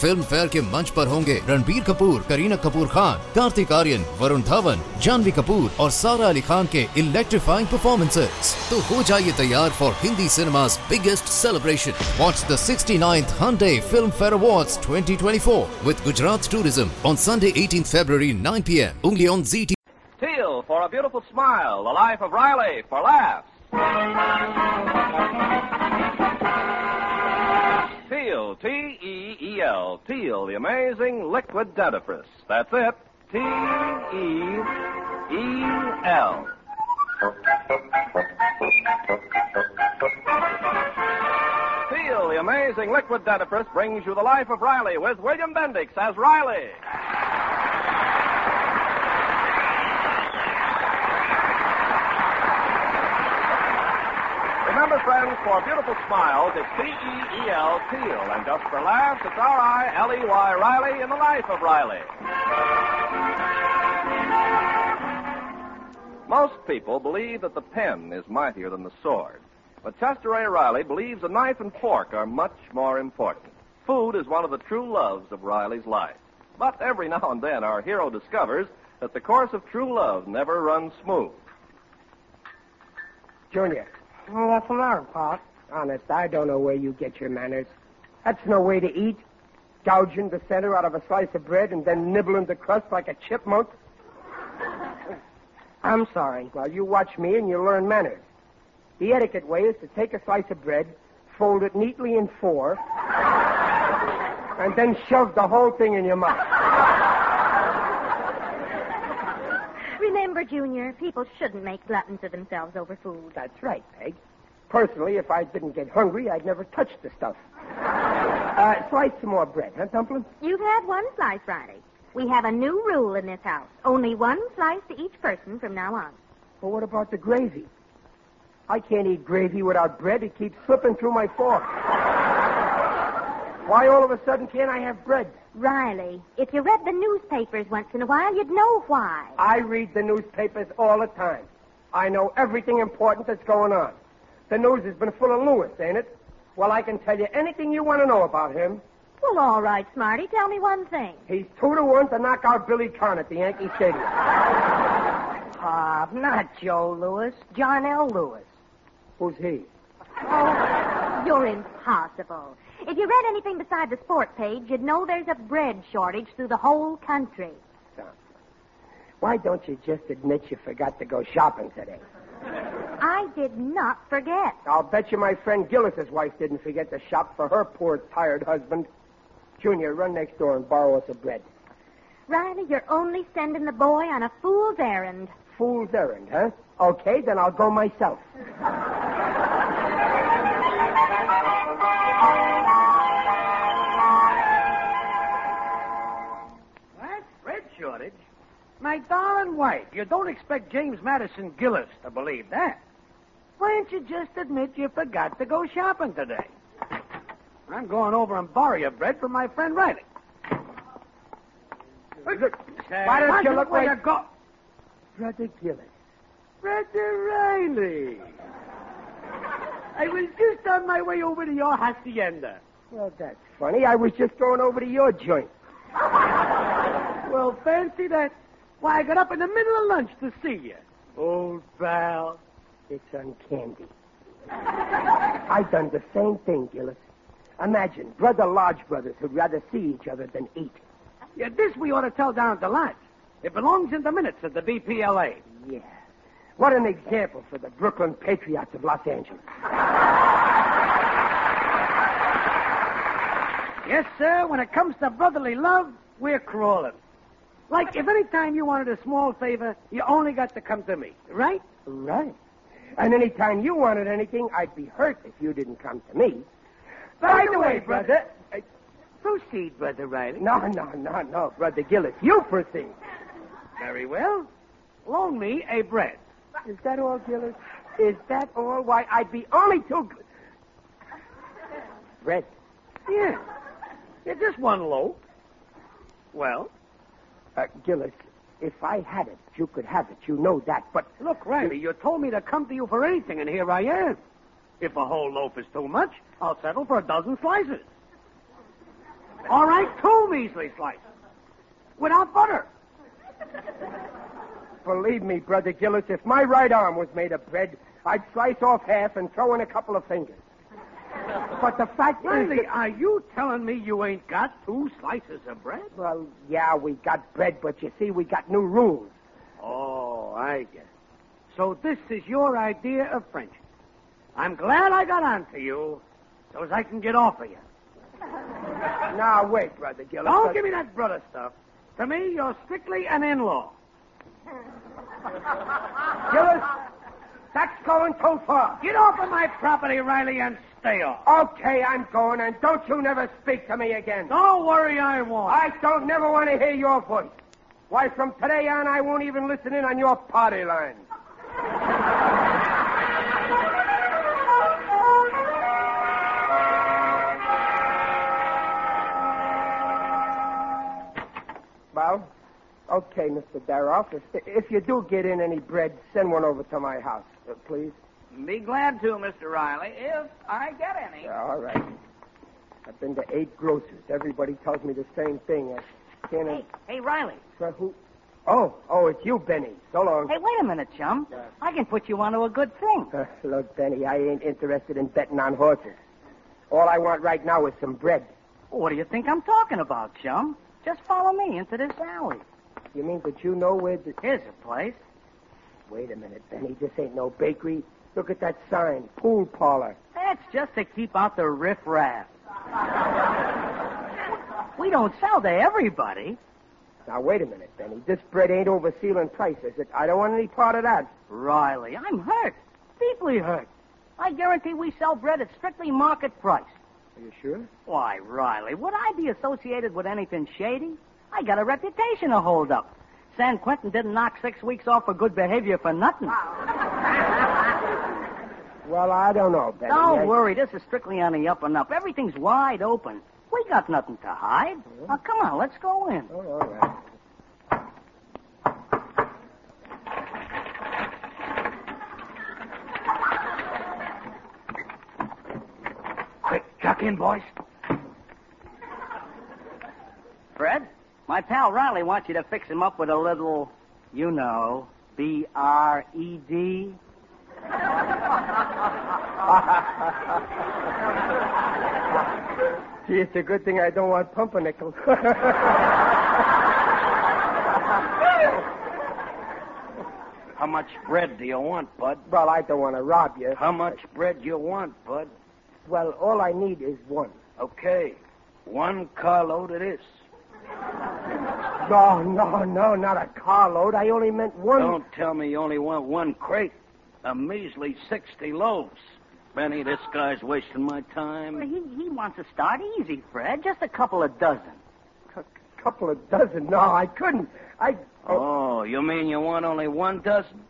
Film fair के मंच पर होंगे रणबीर कपूर करीना कपूर खान कार्तिक आर्यन वरुण धवन जानवी कपूर और सारा अली खान के इलेक्ट्रीफाइंग परफॉर्मेंसेज तो हो जाइए तैयार for Hindi cinema biggest celebration what the sixty Hande Filmfare award twenty twenty four with Gujarat tourism on Sunday eighteen February nine P M only on Zee T for a beautiful smile, the life of Riley for laughs. Teel, T-E-E-L, Teel, the amazing liquid dentifrice. That's it, T-E-E-L. Teel, the amazing liquid dentifrice brings you the life of Riley with William Bendix as Riley. Remember, friends, for beautiful smiles, it's T-E-E-L, Teel. And just for laughs, it's R-I-L-E-Y, Riley in the life of Riley. Most people believe that the pen is mightier than the sword. But Chester A. Riley believes a knife and fork are much more important. Food is one of the true loves of Riley's life. But every now and then, our hero discovers that the course of true love never runs smooth. Junior. What's the matter, Pop? Honest, I don't know where you get your manners. That's no way to eat. Gouging the center out of a slice of bread and then nibbling the crust like a chipmunk. I'm sorry. Well, you watch me and you learn manners. The etiquette way is to take a slice of bread, fold it neatly in four, and then shove the whole thing in your mouth. Remember, Junior, people shouldn't make gluttons of themselves over food. That's right, Peg. Personally, if I didn't get hungry, I'd never touch the stuff. Uh, slice some more bread, huh, Dumpling? You've had one slice, Riley. We have a new rule in this house. Only one slice to each person from now on. Well, what about the gravy? I can't eat gravy without bread. It keeps slipping through my fork. Why all of a sudden can't I have bread? Riley, if you read the newspapers once in a while, you'd know why. I read the newspapers all the time. I know everything important that's going on. The news has been full of Lewis, ain't it? Well, I can tell you anything you want to know about him. Well, all right, Smarty. Tell me one thing. He's two to one to knock out Billy Conn at the Yankee Stadium. Ah, Pop, not Joe Louis. John L. Lewis. Who's he? Oh, you're impossible. If you read anything beside the sport page, you'd know there's a bread shortage through the whole country. Why don't you just admit you forgot to go shopping today? I did not forget. I'll bet you my friend Gillis's wife didn't forget to shop for her poor, tired husband. Junior, run next door and borrow us a bread. Riley, you're only sending the boy on a fool's errand. Fool's errand, huh? Okay, then I'll go myself. My darling wife, you don't expect James Madison Gillis to believe that. Why don't you just admit you forgot to go shopping today? I'm going over and borrow your bread from my friend Riley. Look, why don't you look where you go? Brother Gillis. Brother Riley. I was just on my way over to your hacienda. Well, that's funny. I was just going over to your joint. Well, fancy that. Why, I got up in the middle of lunch to see you. Old pal. It's uncandy. I done the same thing, Gillis. Imagine brother Lodge brothers who'd rather see each other than eat. Yeah, this we ought to tell down at the lodge. It belongs in the minutes of the BPLA. Yeah. What an example for the Brooklyn Patriots of Los Angeles. Yes, sir. When it comes to brotherly love, we're crawling. Like if any time you wanted a small favor, you only got to come to me, right? Right. And any time you wanted anything, I'd be hurt if you didn't come to me. By the way, brother. uh, Proceed, brother Riley. No, no, no, no, brother Gillis. You proceed. Very well. Loan me a bread. Is that all, Gillis? Is that all? Why, I'd be only too. gl- Bread. Yeah. Yeah, just one loaf. Well, Uh, Gillis, If I had it, you could have it. You know that. But Look, Riley, you told me to come to you for anything, and here I am. If a whole loaf is too much, I'll settle for a dozen slices. All right, two measly slices. Without butter. believe me, Brother Gillis, if my right arm was made of bread, I'd slice off half and throw in a couple of fingers. But the fact is, Riley, that- are you telling me you ain't got two slices of bread? well, yeah, we got bread, but you see, we got new rules. Oh, I get it. So this is your idea of friendship. I'm glad I got on to you so as I can get off of you. Now wait, Brother Gillis. Don't but- give me that brother stuff. To me, you're strictly an in-law. Gillis, that's going too far. Get off of my property, Riley, and stay off. Okay, I'm going, and don't you never speak to me again. Don't worry, I won't. I don't never want to hear your voice. Why, from today on, I won't even listen in on your party line. Well, okay, Mr. Daroff. If, if you do get in any bread, send one over to my house, uh, please. Be glad to, Mr. Riley, if I get any. Yeah, all right. I've been to eight grocers. Everybody tells me the same thing. I can't. Hey, hey, Riley. For who? Oh, oh, it's you, Benny. So long. Hey, wait a minute, chum. I can put you onto a good thing. Uh, look, Benny, I ain't interested in betting on horses. All I want right now is some bread. What do you think I'm talking about, chum? Just follow me into this alley. You mean that you know where the... Here's a place. Wait a minute, Benny. This ain't no bakery. Look at that sign. Pool parlor. That's just to keep out the riffraff. we don't sell to everybody. Now, wait a minute, Benny. This bread ain't over ceiling price, is it? I don't want any part of that. Riley, I'm hurt. Deeply hurt. I guarantee we sell bread at strictly market price. Are you sure? Why, Riley, would I be associated with anything shady? I got a reputation to hold up. San Quentin didn't knock six weeks off for good behavior for nothing. Well, I don't know, Benny. Don't I- worry, this is strictly on the up and up. Everything's wide open. We got nothing to hide. Mm-hmm. Now, come on, let's go in. Oh, all right. Quick, chuck in, boys. Fred, my pal Riley wants you to fix him up with a little, you know, B R E D. Gee, it's a good thing I don't want pumpernickel. How much bread do you want, Bud? well, I don't want to rob you. How much bread do you want, Bud? Well, all I need is one. Okay. One carload it is. No, no, no, not a carload. I only meant one. Don't tell me you only want one crate. A measly 60 loaves. Benny, this guy's wasting my Well, time. he, he wants to start easy, Fred. Just a couple of dozen. A couple of dozen. No, I couldn't. I. Oh, you mean you want only one dozen?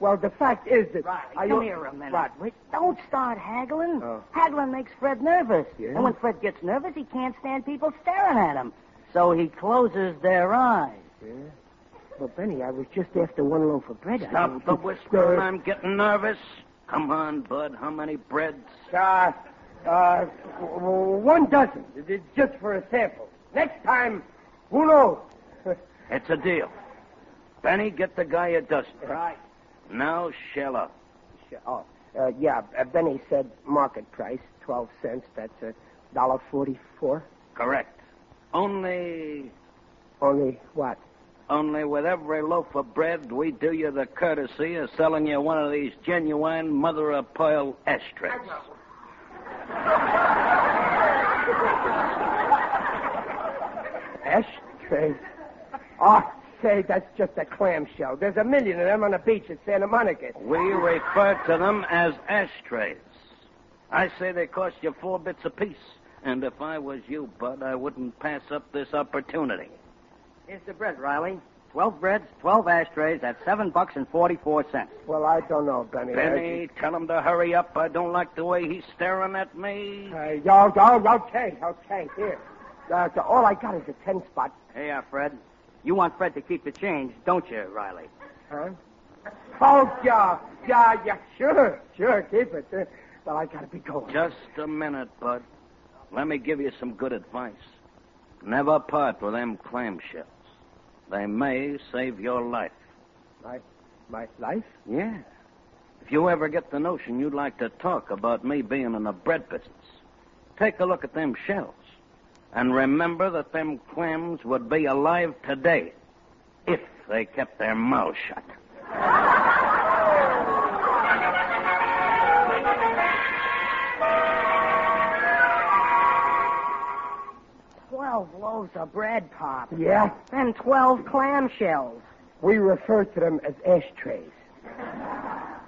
Well, the fact is that. Riley, I come o- here a minute. What? Wait, don't start haggling. Oh. Haggling makes Fred nervous. Yeah? And when Fred gets nervous, he can't stand people staring at him. So he closes their eyes. Yeah. Well, Benny, I was just after one loaf of bread. Stop the whispering. I'm getting nervous. Come on, Bud. How many breads? Uh, uh, one dozen. It's just for a sample. Next time, who knows? It's a deal. Benny, get the guy a dozen. Right. Now shell up. Oh, uh, yeah. Uh, Benny said market price, twelve cents. That's a dollar forty-four. Correct. Only, Only what? only with every loaf of bread, we do you the courtesy of selling you one of these genuine mother of pearl ashtrays. Ashtrays. Oh, say, that's just a clamshell. There's a million of them on the beach at Santa Monica. We refer to them as ashtrays. I say they cost you four bits apiece. And if I was you, Bud, I wouldn't pass up this opportunity. Here's the bread, Riley. Twelve breads, twelve ashtrays at seven bucks and forty-four cents. Well, I don't know, Benny. Benny, tell him to hurry up. I don't like the way he's staring at me. Uh, yo, yo, okay, okay, here. Uh, so all I got is a ten spot. Here you are, Fred. You want Fred to keep the change, don't you, Riley? Huh? Oh, yeah, yeah, yeah, sure, sure, keep it. Uh, well, I gotta be going. Just a minute, Bud. Let me give you some good advice. Never part with them clamshells. They may save your life. My, my life? Yeah. If you ever get the notion you'd like to talk about me being in the bread business, take a look at them shells. And remember that them clams would be alive today if they kept their mouths shut. Twelve loaves of bread, Pop. Yeah, And twelve clam shells. we refer to them as ashtrays.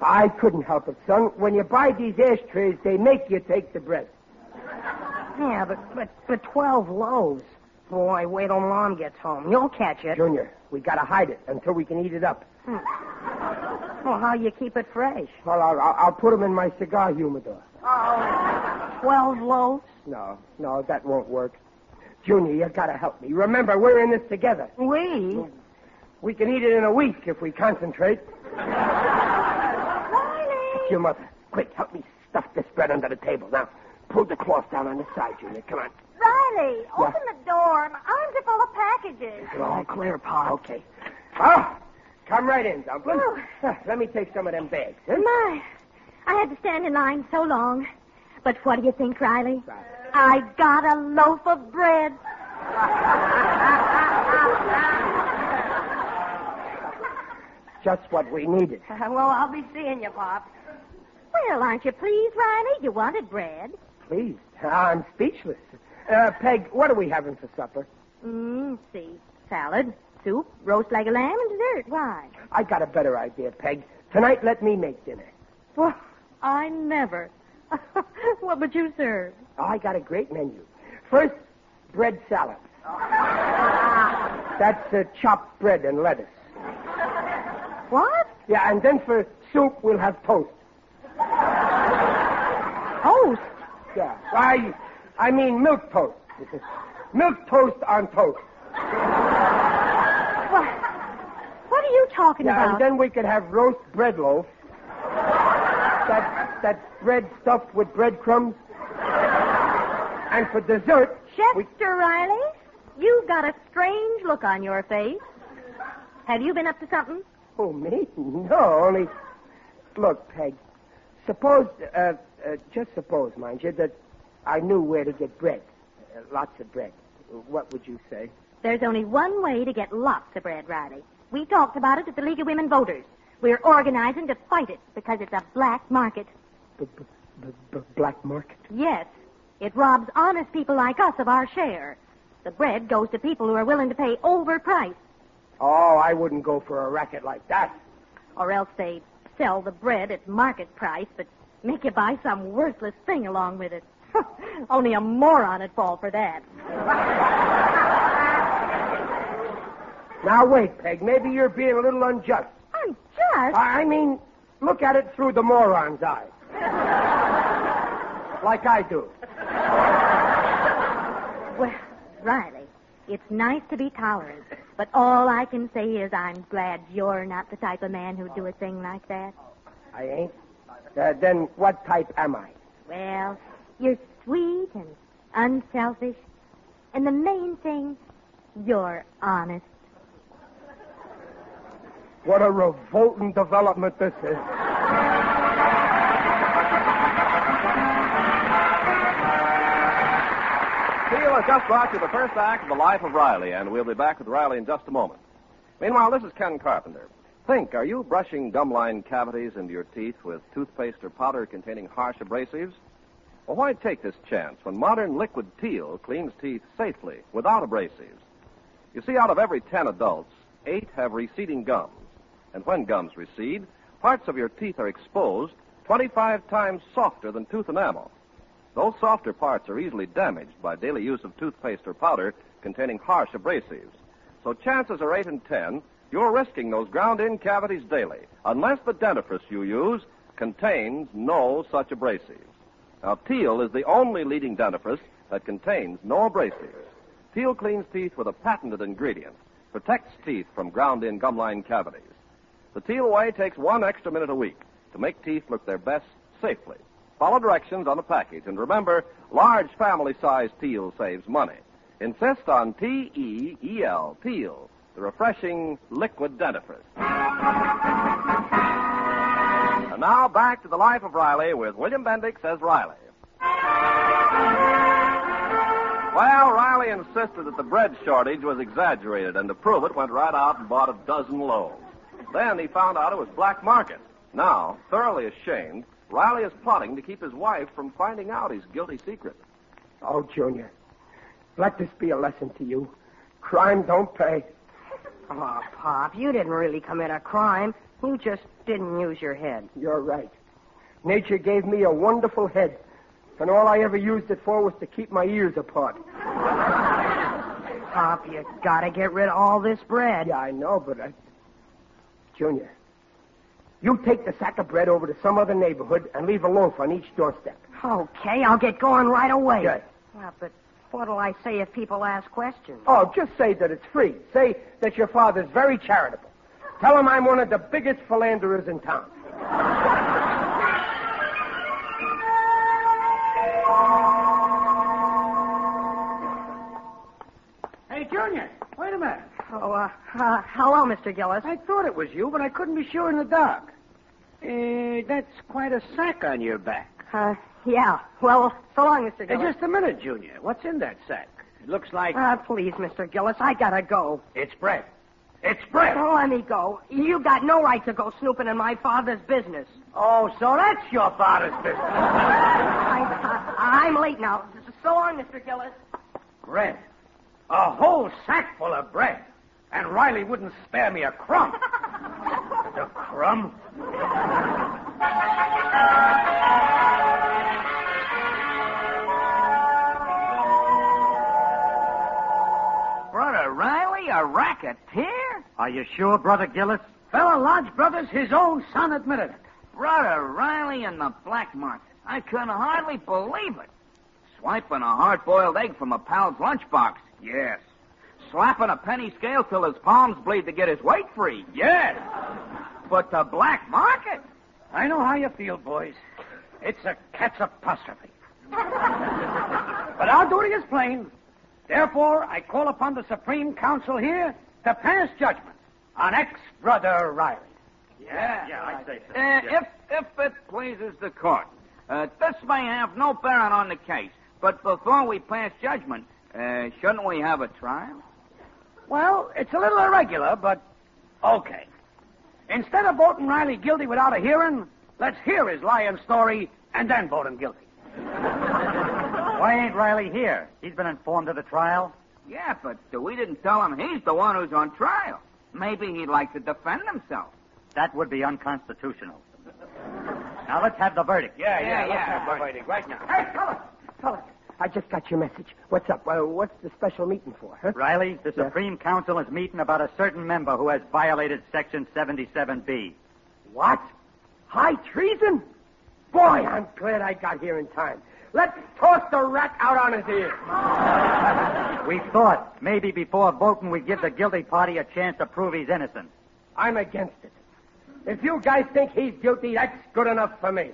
I couldn't help it, son. When you buy these ashtrays, they make you take the bread. Yeah, but, but, but twelve loaves. Boy, wait till Mom gets home. You'll catch it. Junior, we gotta hide it until we can eat it up. Hmm. Well, how you keep it fresh? Well, I'll, I'll, I'll put them in my cigar humidor. Oh. Twelve loaves? No, no, that won't work. Junior, you gotta help me. Remember, we're in this together. We? We can eat it in a week if we concentrate. Riley! Your mother. Quick, help me stuff this bread under the table. Now, pull the cloth down on the side, Junior. Come on. Riley, open the door. My arms are full of packages. You're all clear, Pa. Okay. Oh, come right in, Dumpling. Oh. Huh, Let me take some of them bags. Huh? My, I had to stand in line so long. But what do you think, Riley? I got a loaf of bread. Just what we needed. well, I'll be seeing you, Pop. Well, aren't you pleased, Riley? You wanted bread. Please. I'm speechless. Uh, Peg, what are we having for supper? Mmm, see. Salad, soup, roast like a lamb, and dessert. Why? I got a better idea, Peg. Tonight, let me make dinner. Well, I never. what would you serve? Oh, I got a great menu. First, bread salad. That's uh, chopped bread and lettuce. What? Yeah, and then for soup, we'll have toast. Toast. Yeah. I, I mean milk toast. milk toast on toast. What? What are you talking Yeah, about? and then we could have roast bread loaf. That, that bread stuffed with breadcrumbs. And for dessert, we... Chester Riley, you've got a strange look on your face. Have you been up to something? Oh, me? No, only... Look, Peg, suppose, uh, uh, just suppose, mind you, that I knew where to get bread. Uh, lots of bread. What would you say? There's only one way to get lots of bread, Riley. We talked about it at the League of Women Voters. We're organizing to fight it because it's a black market. B- b- b- black market? Yes, it robs honest people like us of our share. The bread goes to people who are willing to pay overpriced, Oh, I wouldn't go for a racket like that. or else they sell the bread at market price, but make you buy some worthless thing along with it. Only a moron would fall for that. Now, wait, Peg. Maybe you're being a little unjust. Unjust? I I mean, look at it through the moron's eyes. Like I do. Well, Riley, it's nice to be tolerant, but all I can say is I'm glad you're not the type of man who'd do a thing like that. I ain't. Uh, then what type am I? Well, you're sweet and unselfish, and the main thing, you're honest. What a revolting development this is. Steele has just brought you the first act of The Life of Riley, and we'll be back with Riley in just a moment. Meanwhile, this is Ken Carpenter. Think, are you brushing gum line cavities into your teeth with toothpaste or powder containing harsh abrasives? Well, why take this chance when modern liquid Teel cleans teeth safely without abrasives? You see, out of every ten adults, eight have receding gums. And when gums recede, parts of your teeth are exposed 25 times softer than tooth enamel. Those softer parts are easily damaged by daily use of toothpaste or powder containing harsh abrasives. So chances are 8 in 10 you're risking those ground in cavities daily, unless the dentifrice you use contains no such abrasives. Now, Teel is the only leading dentifrice that contains no abrasives. Teel cleans teeth with a patented ingredient protects teeth from ground in gumline cavities. The Teel Way takes one extra minute a week to make teeth look their best safely. Follow directions on the package, and remember, large family sized Teel saves money. Insist on T E E L, Teel, the refreshing liquid dentifrice. And now back to the life of Riley with William Bendix as Riley. Well, Riley insisted that the bread shortage was exaggerated, and to prove it, went right out and bought a dozen loaves. Then he found out it was black market. Now, thoroughly ashamed, Riley is plotting to keep his wife from finding out his guilty secret. Oh, Junior, let this be a lesson to you. Crime don't pay. Oh, Pop, you didn't really commit a crime. You just didn't use your head. You're right. Nature gave me a wonderful head, and all I ever used it for was to keep my ears apart. Pop, you gotta get rid of all this bread. Yeah, I know, but I. Junior, you take the sack of bread over to some other neighborhood and leave a loaf on each doorstep. Okay, I'll get going right away. Good. Yeah, but what'll I say if people ask questions? Oh, just say that it's free. Say that your father's very charitable. Tell him I'm one of the biggest philanderers in town. Hey, Junior, wait a minute. Oh, uh, uh, hello, Mr. Gillis. I thought it was you, but I couldn't be sure in the dark. Uh, that's quite a sack on your back. Uh, yeah. Well, so long, Mr. Hey, Gillis. just a minute, Junior. What's in that sack? It looks like Uh, please, Mr. Gillis, I gotta go. it's bread. It's bread. Don't let me go. You got no right to go snooping in my father's business. Oh, so that's your father's business. I, I, I'm late now. So long, Mr. Gillis. bread. A whole sack full of bread. And Riley wouldn't spare me a crumb. the crumb? Brother Riley, a racketeer? Are you sure, Brother Gillis? Fella Lodge Brothers, his own son admitted it. Brother Riley in the black market. I couldn't hardly believe it. Swiping a hard-boiled egg from a pal's lunchbox. Yes. Slapping a penny scale till his palms bleed to get his weight free. Yes. But the black market? I know how you feel, boys. It's a cat's apostrophe. but our duty is plain. Therefore, I call upon the Supreme Council here to pass judgment on ex-brother Riley. Yeah. Yeah, I'd say so. Uh, Yeah. If if it pleases the court, uh, this may have no bearing on the case. But before we pass judgment, uh, shouldn't we have a trial? Well, it's a little irregular, but okay. Instead of voting Riley guilty without a hearing, let's hear his lying story and then vote him guilty. Why ain't Riley here? He's been informed of the trial. Yeah, but uh, we didn't tell him he's the one who's on trial. Maybe he'd like to defend himself. That would be unconstitutional. Now let's have the verdict. Yeah, Yeah, let's yeah. have the verdict right now. Hey, fella, fella, I just got your message. What's up? Uh, what's the special meeting for? Huh? Riley, the Yeah. Supreme Council is meeting about a certain member who has violated Section 77B. What? High treason? Boy, I'm glad I got here in time. Let's toss the rat out on his ear. We thought maybe before voting we'd give the guilty party a chance to prove he's innocent. I'm against it. If you guys think he's guilty, that's good enough for me.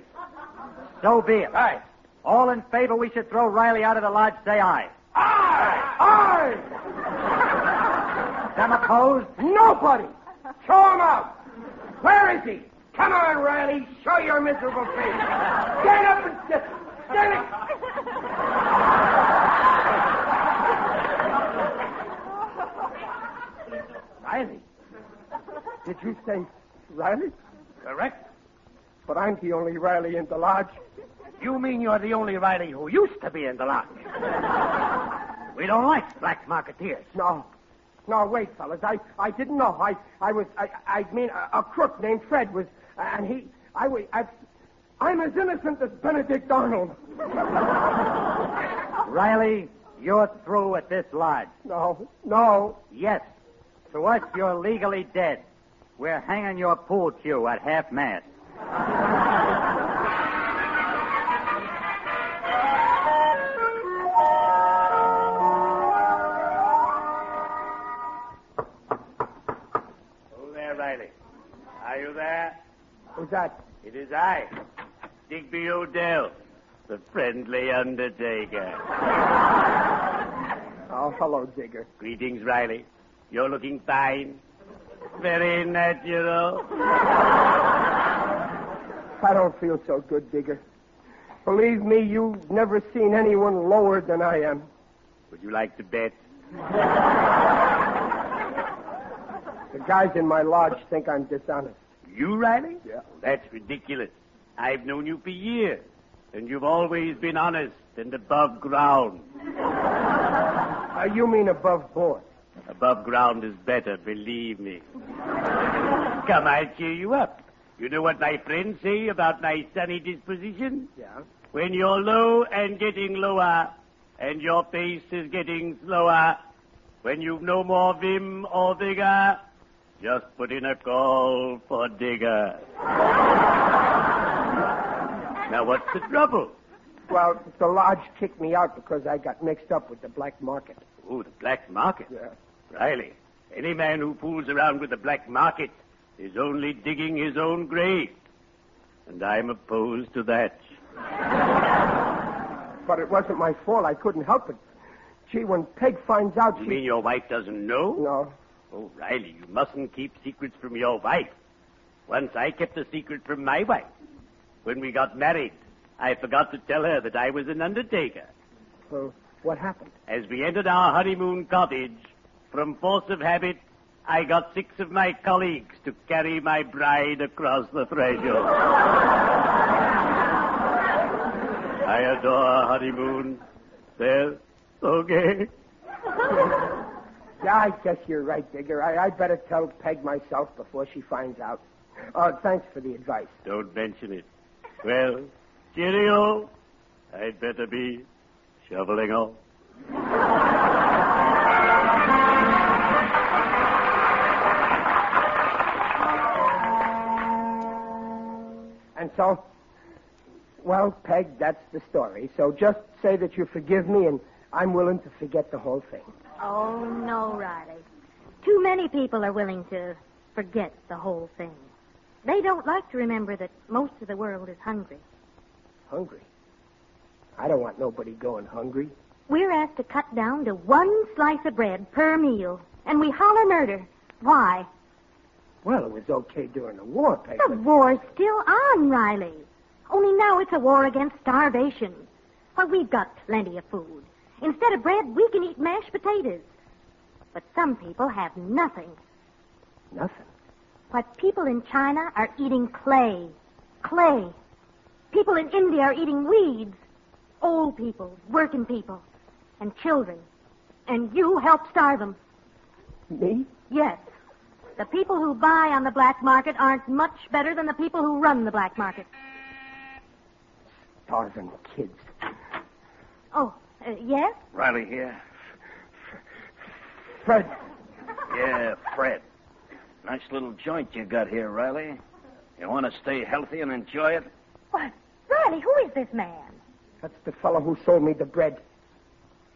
So be it. Aye. All in favor we should throw Riley out of the lodge, say aye. Aye! Them opposed? Nobody! Show him out! Where is he? Come on, Riley. Show your miserable face. Get up and get, get it. Riley? Did you say Riley? Correct? But I'm the only Riley in the lodge. You mean you're the only Riley who used to be in the lodge? we don't like black marketeers. No. No, wait, fellas. I, I didn't know. I, I was, I, I mean, a, a crook named Fred was, and he, I was, I, I'm as innocent as Benedict Arnold. Riley, you're through at this lodge. No, no. Yes. To us, you're legally dead. We're hanging your pool cue at half mast. Who's that? It is I, Digby O'Dell, the friendly undertaker. Oh, hello, Digger. Greetings, Riley. You're looking fine. Very natural. I don't feel so good, Digger. Believe me, you've never seen anyone lower than I am. Would you like to bet? The guys in my lodge think I'm dishonest. You, Riley? Yeah. That's ridiculous. I've known you for years, and you've always been honest and above ground. Uh, you mean above board? Above ground is better, believe me. Come, I'll cheer you up. You know what my friends say about my sunny disposition? Yeah. When you're low and getting lower, and your pace is getting slower, when you've no more vim or vigor, just put in a call for digger. now, what's the trouble? Well, the lodge kicked me out because I got mixed up with the black market. Oh, the black market. Yeah. Riley, any man who fools around with the black market is only digging his own grave. And I'm opposed to that. But it wasn't my fault. I couldn't help it. Gee, when Peg finds out You she... mean your wife doesn't know? No. Oh, Riley, you mustn't keep secrets from your wife. Once I kept a secret from my wife. When we got married, I forgot to tell her that I was an undertaker. Well, what happened? As we entered our honeymoon cottage, from force of habit, I got six of my colleagues to carry my bride across the threshold. I adore honeymoon. Well, okay. Yeah, I guess you're right, Digger. I, I'd better tell Peg myself before she finds out. Uh, thanks for the advice. Don't mention it. Well, cheerio. I'd better be shoveling off. And so, well, Peg, that's the story. So just say that you forgive me, and I'm willing to forget the whole thing. Oh, no, Riley. Too many people are willing to forget the whole thing. They don't like to remember that most of the world is hungry. Hungry? I don't want nobody going hungry. We're asked to cut down to one slice of bread per meal, and we holler murder. Why? Well, it was okay during the war, Peg. The war's still on, Riley. Only now it's a war against starvation. Why, we've got plenty of food. Instead of bread, we can eat mashed potatoes. But some people have nothing. Nothing. Why, people in China are eating clay. Clay. People in India are eating weeds. Old people, working people, and children. And you help starve them. Me? Yes. The people who buy on the black market aren't much better than the people who run the black market. Starving kids. Oh, uh, yes? Riley here. Fred, Yeah, Fred. Nice little joint you got here, Riley. You want to stay healthy and enjoy it? What? Riley, who is this man? that's the fellow who sold me the bread.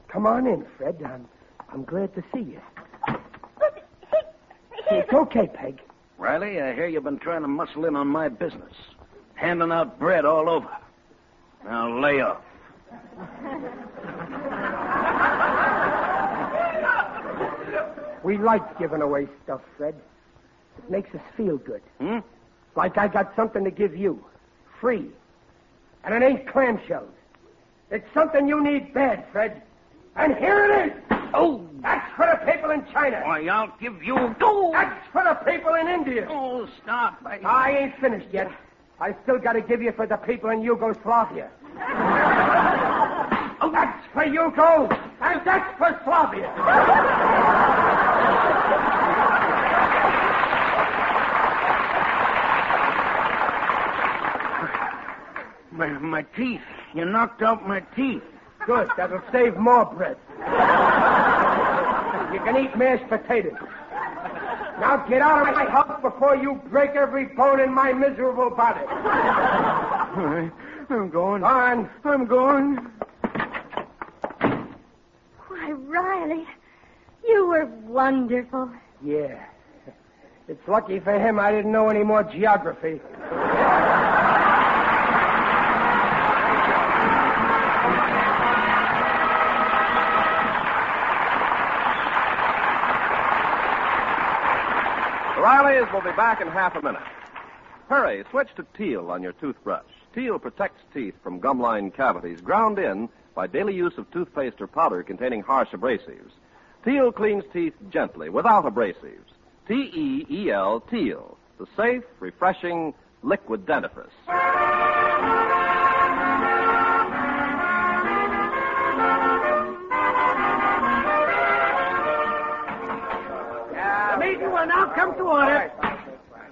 Come on in, Fred. I'm, I'm glad to see you. But he, he's It's okay, Peg. Riley, I hear you've been trying to muscle in on my business. Handing out bread all over. Now lay off. We like giving away stuff, Fred. It makes us feel good. Hmm? Like I got something to give you. Free. And it ain't clamshells. It's something you need bad, Fred. And here it is. Oh, that's for the people in China. Why, I'll give you. Go! That's for the people in India. Oh, stop. I... I ain't finished yet. I still got to give you for the people in Yugoslavia. oh, that's for Yugo, and that's for Slavia. My, my teeth. You knocked out my teeth. Good. That'll save more bread. you can eat mashed potatoes. Now get out of my house before you break every bone in my miserable body. I'm going. On. I'm going. Why, Riley, you were wonderful. Yeah. It's lucky for him I didn't know any more geography. Will be back in half a minute. Hurry, switch to Teel on your toothbrush. Teel protects teeth from gumline cavities ground in by daily use of toothpaste or powder containing harsh abrasives. Teel cleans teeth gently, without abrasives. T-E-E-L, Teel, the safe, refreshing liquid dentifrice. The meeting will now come to order.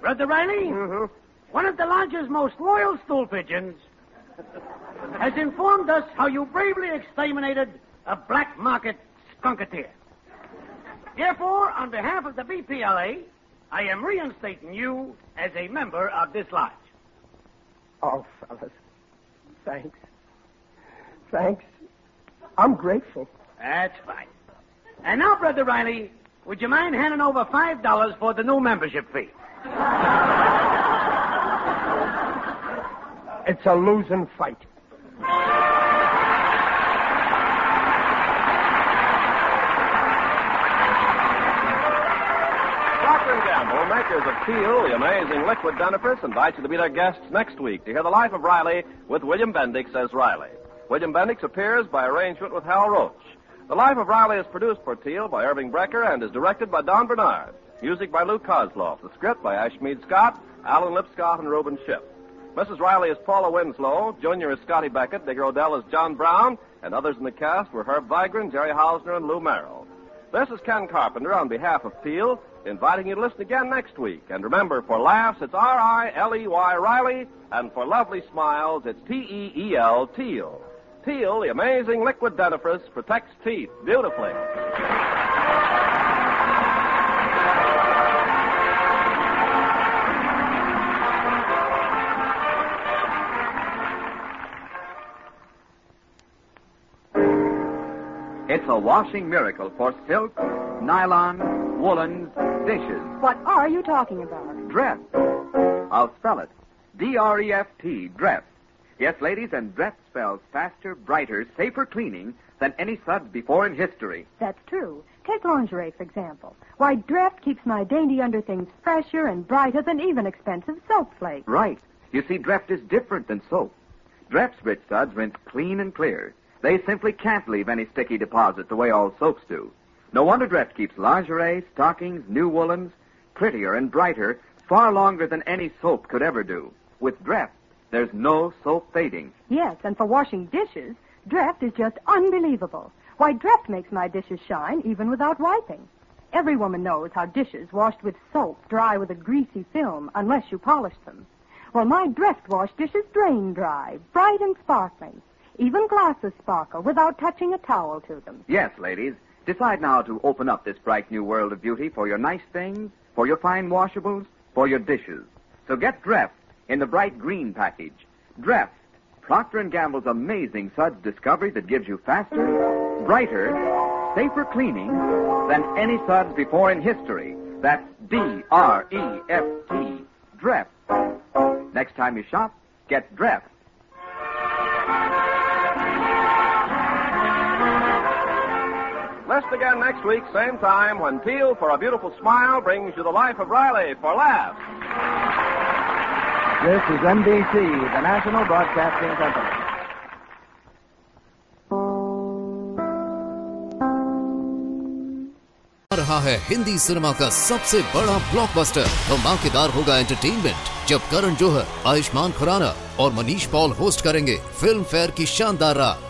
Brother Riley, mm-hmm. one of the lodge's most loyal stool pigeons has informed us how you bravely exterminated a black market skunketeer. Therefore, on behalf of the BPLA, I am reinstating you as a member of this lodge. Oh, fellas. Thanks. Thanks. I'm grateful. That's fine. And now, Brother Riley, would you mind handing over five dollars for the new membership fee? It's a losing fight. Procter & Gamble, makers of Teel, the amazing liquid dentifrice, invite you to be their guests next week to hear the life of Riley with William Bendix as Riley. William Bendix appears by arrangement with Hal Roach. The Life of Riley is produced for Teal by Irving Brecher and is directed by Don Bernard. Music by Lou Kosloff. The script by Ashmead Scott, Alan Lipscott, and Reuben Ship. Mrs. Riley is Paula Winslow. Junior is Scotty Beckett. Digger O'Dell is John Brown. And others in the cast were Herb Vigran, Jerry Hausner, and Lou Merrill. This is Ken Carpenter on behalf of Teel, inviting you to listen again next week. And remember, for laughs, it's R-I-L-E-Y Riley, and for lovely smiles, it's T-E-E-L Teel. Teel, the amazing liquid dentifrice, protects teeth beautifully. Washing miracle for silk, nylon, woolens, dishes. What are you talking about? Dreft. I'll spell it. D-R-E-F-T, Dreft. Yes, ladies, and Dreft spells faster, brighter, safer cleaning than any suds before in history. That's true. Take lingerie, for example. Why, Dreft keeps my dainty underthings fresher and brighter than even expensive soap flakes. Right. You see, Dreft is different than soap. Dreft's rich suds rinse clean and clear. They simply can't leave any sticky deposit the way all soaps do. No wonder Dreft keeps lingerie, stockings, new woolens prettier and brighter far longer than any soap could ever do. With Dreft, there's no soap fading. Yes, and for washing dishes, Dreft is just unbelievable. Why, Dreft makes my dishes shine even without wiping. Every woman knows how dishes washed with soap dry with a greasy film unless you polish them. Well, my Dreft wash dishes drain dry, bright and sparkling. Even glasses sparkle without touching a towel to them. Yes, ladies. Decide now to open up this bright new world of beauty for your nice things, for your fine washables, for your dishes. So get Dreft in the bright green package. Dreft, Procter & Gamble's amazing suds discovery that gives you faster, brighter, safer cleaning than any suds before in history. That's D-R-E-F-T, Dreft. Next time you shop, get Dreft. Listen again next week, same time, when Teal for a Beautiful Smile brings you the life of Riley for laughs. This is NBC, the National Broadcasting Company. रहा है Hindi cinema का सबसे बड़ा blockbuster धमाकेदार होगा entertainment जब करण जौहर आयुष्मान खुराना और Manish Paul host करेंगे फ़िल्म फेयर की शानदार रात